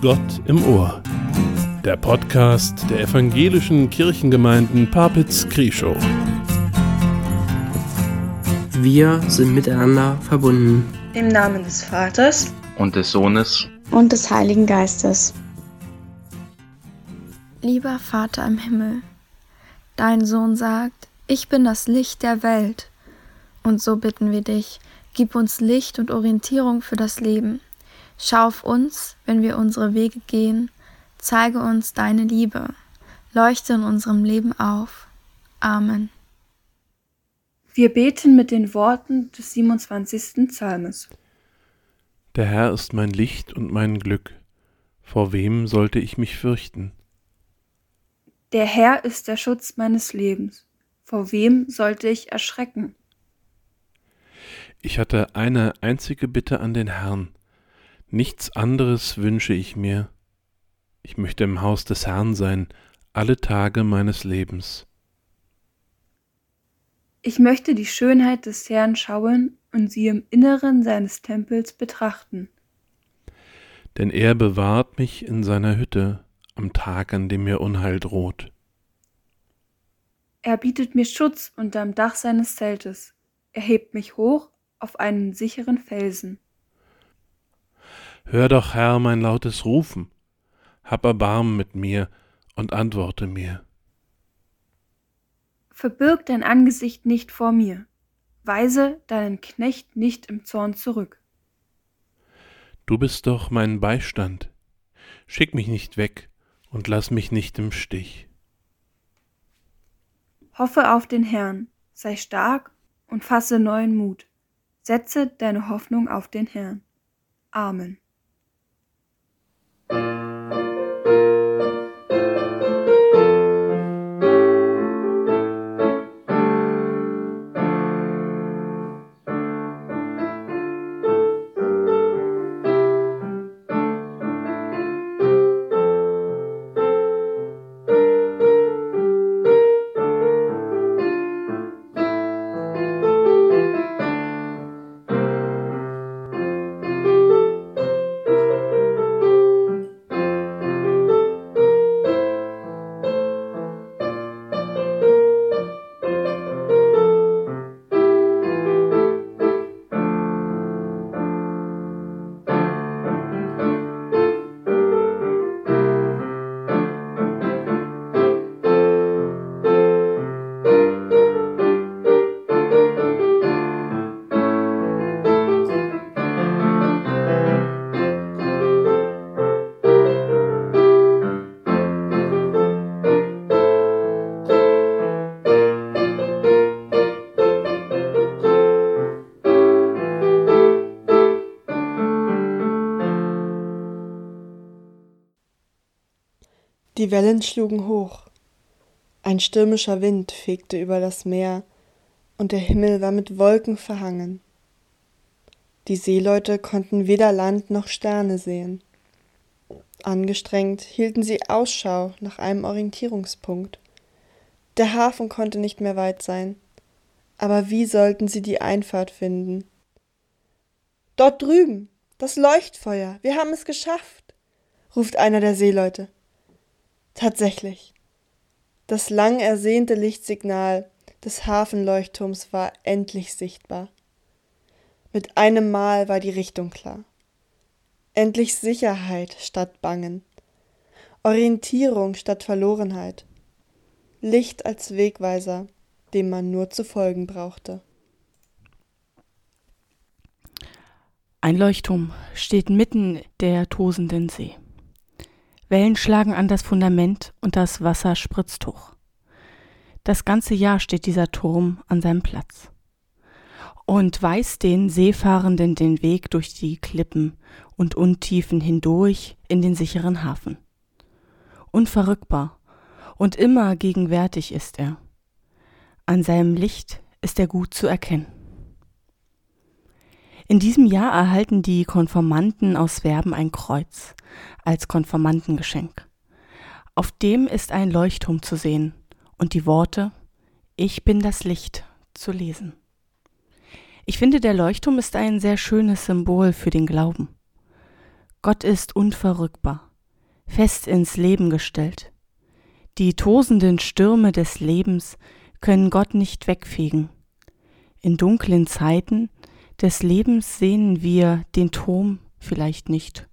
Gott im Ohr. Der Podcast der evangelischen Kirchengemeinden Papitz-Krieschow. Wir sind miteinander verbunden. Im Namen des Vaters und des Sohnes und des Heiligen Geistes. Lieber Vater im Himmel, dein Sohn sagt, ich bin das Licht der Welt. Und so bitten wir dich, gib uns Licht und Orientierung für das Leben. Schau auf uns, wenn wir unsere Wege gehen, zeige uns deine Liebe, leuchte in unserem Leben auf. Amen. Wir beten mit den Worten des 27. Psalmes. Der Herr ist mein Licht und mein Glück. Vor wem sollte ich mich fürchten? Der Herr ist der Schutz meines Lebens. Vor wem sollte ich erschrecken? Ich hatte eine einzige Bitte an den Herrn. Nichts anderes wünsche ich mir. Ich möchte im Haus des Herrn sein, alle Tage meines Lebens. Ich möchte die Schönheit des Herrn schauen und sie im Inneren seines Tempels betrachten. Denn er bewahrt mich in seiner Hütte am Tag, an dem mir Unheil droht. Er bietet mir Schutz unterm Dach seines Zeltes. Er hebt mich hoch auf einen sicheren Felsen. Hör doch, Herr, mein lautes Rufen, hab Erbarmen mit mir und antworte mir. Verbirg dein Angesicht nicht vor mir, weise deinen Knecht nicht im Zorn zurück. Du bist doch mein Beistand, schick mich nicht weg und lass mich nicht im Stich. Hoffe auf den Herrn, sei stark und fasse neuen Mut. Setze deine Hoffnung auf den Herrn. Amen. Die Wellen schlugen hoch. Ein stürmischer Wind fegte über das Meer, und der Himmel war mit Wolken verhangen. Die Seeleute konnten weder Land noch Sterne sehen. Angestrengt hielten sie Ausschau nach einem Orientierungspunkt. Der Hafen konnte nicht mehr weit sein. Aber wie sollten sie die Einfahrt finden? Dort drüben, das Leuchtfeuer, wir haben es geschafft, ruft einer der Seeleute. Tatsächlich. Das lang ersehnte Lichtsignal des Hafenleuchtturms war endlich sichtbar. Mit einem Mal war die Richtung klar. Endlich Sicherheit statt Bangen. Orientierung statt Verlorenheit. Licht als Wegweiser, dem man nur zu folgen brauchte. Ein Leuchtturm steht mitten der tosenden See. Wellen schlagen an das Fundament und das Wasser spritzt hoch. Das ganze Jahr steht dieser Turm an seinem Platz und weist den Seefahrenden den Weg durch die Klippen und Untiefen hindurch in den sicheren Hafen. Unverrückbar und immer gegenwärtig ist er. An seinem Licht ist er gut zu erkennen. In diesem Jahr erhalten die Konformanten aus Werben ein Kreuz als Konformantengeschenk. Auf dem ist ein Leuchtturm zu sehen und die Worte Ich bin das Licht zu lesen. Ich finde, der Leuchtturm ist ein sehr schönes Symbol für den Glauben. Gott ist unverrückbar. fest ins Leben gestellt. Die tosenden Stürme des Lebens können Gott nicht wegfegen. In dunklen Zeiten des Lebens sehen wir den Turm vielleicht nicht.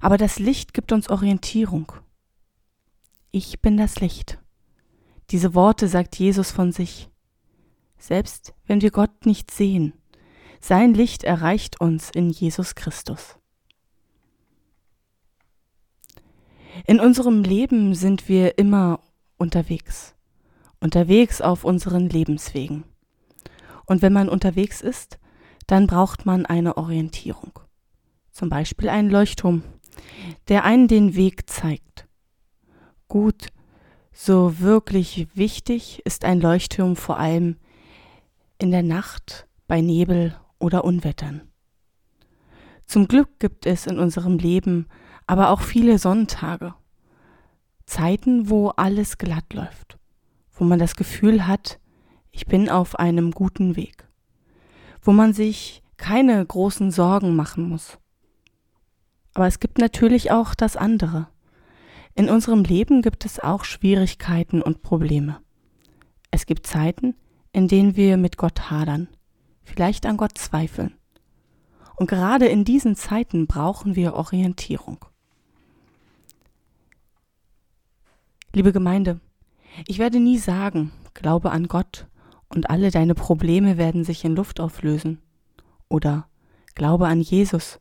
Aber das Licht gibt uns Orientierung. Ich bin das Licht. Diese Worte sagt Jesus von sich. Selbst wenn wir Gott nicht sehen, sein Licht erreicht uns in Jesus Christus. In unserem Leben sind wir immer unterwegs, unterwegs auf unseren Lebenswegen. Und wenn man unterwegs ist, dann braucht man eine Orientierung. Zum Beispiel einen Leuchtturm, der einen den Weg zeigt. Gut, so wirklich wichtig ist ein Leuchtturm vor allem in der Nacht, bei Nebel oder Unwettern. Zum Glück gibt es in unserem Leben aber auch viele Sonntage, Zeiten, wo alles glatt läuft, wo man das Gefühl hat, ich bin auf einem guten Weg, wo man sich keine großen Sorgen machen muss. Aber es gibt natürlich auch das andere. In unserem Leben gibt es auch Schwierigkeiten und Probleme. Es gibt Zeiten, in denen wir mit Gott hadern, vielleicht an Gott zweifeln. Und gerade in diesen Zeiten brauchen wir Orientierung. Liebe Gemeinde, ich werde nie sagen, glaube an Gott und alle deine Probleme werden sich in Luft auflösen. Oder glaube an Jesus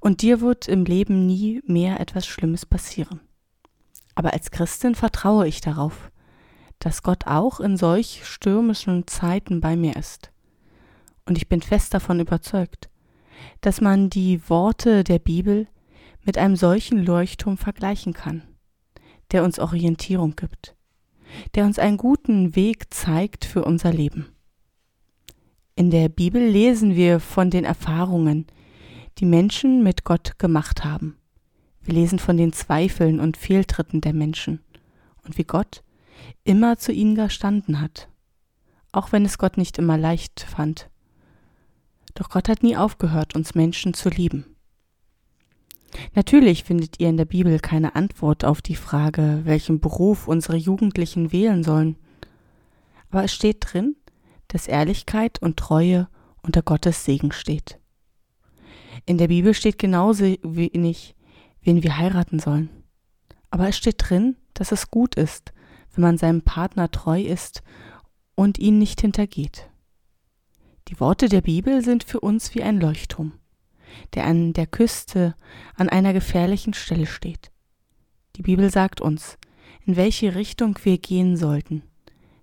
und dir wird im Leben nie mehr etwas Schlimmes passieren. Aber als Christin vertraue ich darauf, dass Gott auch in solch stürmischen Zeiten bei mir ist. Und ich bin fest davon überzeugt, dass man die Worte der Bibel mit einem solchen Leuchtturm vergleichen kann, der uns Orientierung gibt, der uns einen guten Weg zeigt für unser Leben. In der Bibel lesen wir von den Erfahrungen, die Menschen mit Gott gemacht haben. Wir lesen von den Zweifeln und Fehltritten der Menschen und wie Gott immer zu ihnen gestanden hat, auch wenn es Gott nicht immer leicht fand. Doch Gott hat nie aufgehört, uns Menschen zu lieben. Natürlich findet ihr in der Bibel keine Antwort auf die Frage, welchen Beruf unsere Jugendlichen wählen sollen. Aber es steht drin, dass Ehrlichkeit und Treue unter Gottes Segen steht. In der Bibel steht genauso wenig, wen wir heiraten sollen. Aber es steht drin, dass es gut ist, wenn man seinem Partner treu ist und ihn nicht hintergeht. Die Worte der Bibel sind für uns wie ein Leuchtturm, der an der Küste an einer gefährlichen Stelle steht. Die Bibel sagt uns, in welche Richtung wir gehen sollten,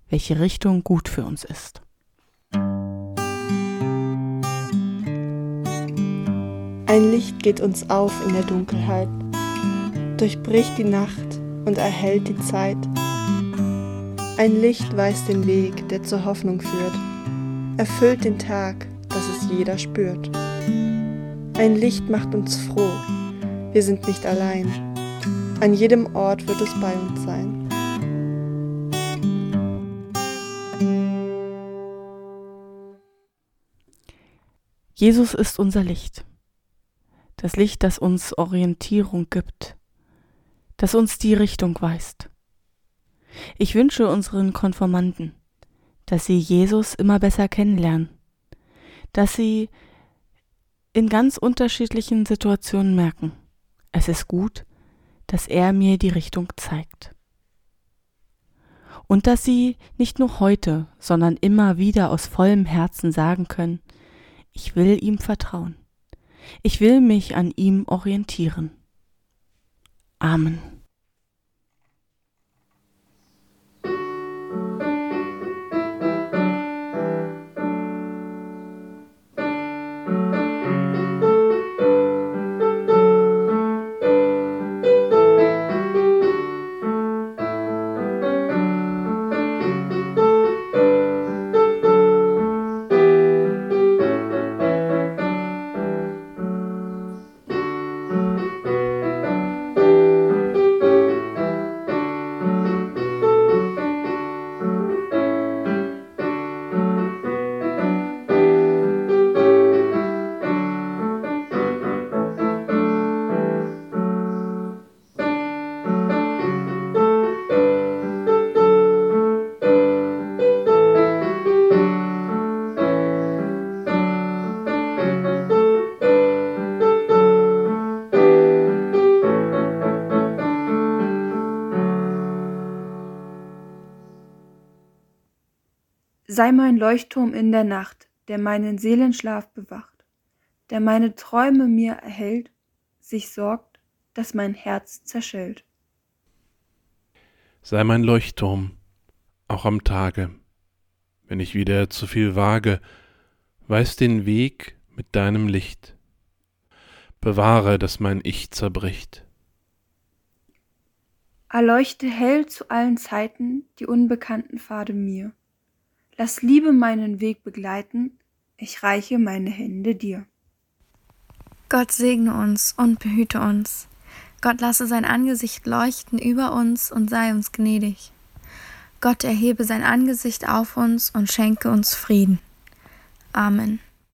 welche Richtung gut für uns ist. Ein Licht geht uns auf in der Dunkelheit, durchbricht die Nacht und erhellt die Zeit. Ein Licht weist den Weg, der zur Hoffnung führt, erfüllt den Tag, dass es jeder spürt. Ein Licht macht uns froh, wir sind nicht allein. An jedem Ort wird es bei uns sein. Jesus ist unser Licht das Licht, das uns Orientierung gibt, das uns die Richtung weist. Ich wünsche unseren Konformanten, dass sie Jesus immer besser kennenlernen, dass sie in ganz unterschiedlichen Situationen merken, es ist gut, dass er mir die Richtung zeigt. Und dass sie nicht nur heute, sondern immer wieder aus vollem Herzen sagen können, ich will ihm vertrauen. Ich will mich an ihm orientieren. Amen. Sei mein Leuchtturm in der Nacht, der meinen Seelenschlaf bewacht, der meine Träume mir erhält, sich sorgt, dass mein Herz zerschellt. Sei mein Leuchtturm, auch am Tage, wenn ich wieder zu viel wage, weiß den Weg mit deinem Licht. Bewahre, dass mein Ich zerbricht. Erleuchte hell zu allen Zeiten die unbekannten Pfade mir. Lass Liebe meinen Weg begleiten, ich reiche meine Hände dir. Gott segne uns und behüte uns. Gott lasse sein Angesicht leuchten über uns und sei uns gnädig. Gott erhebe sein Angesicht auf uns und schenke uns Frieden. Amen.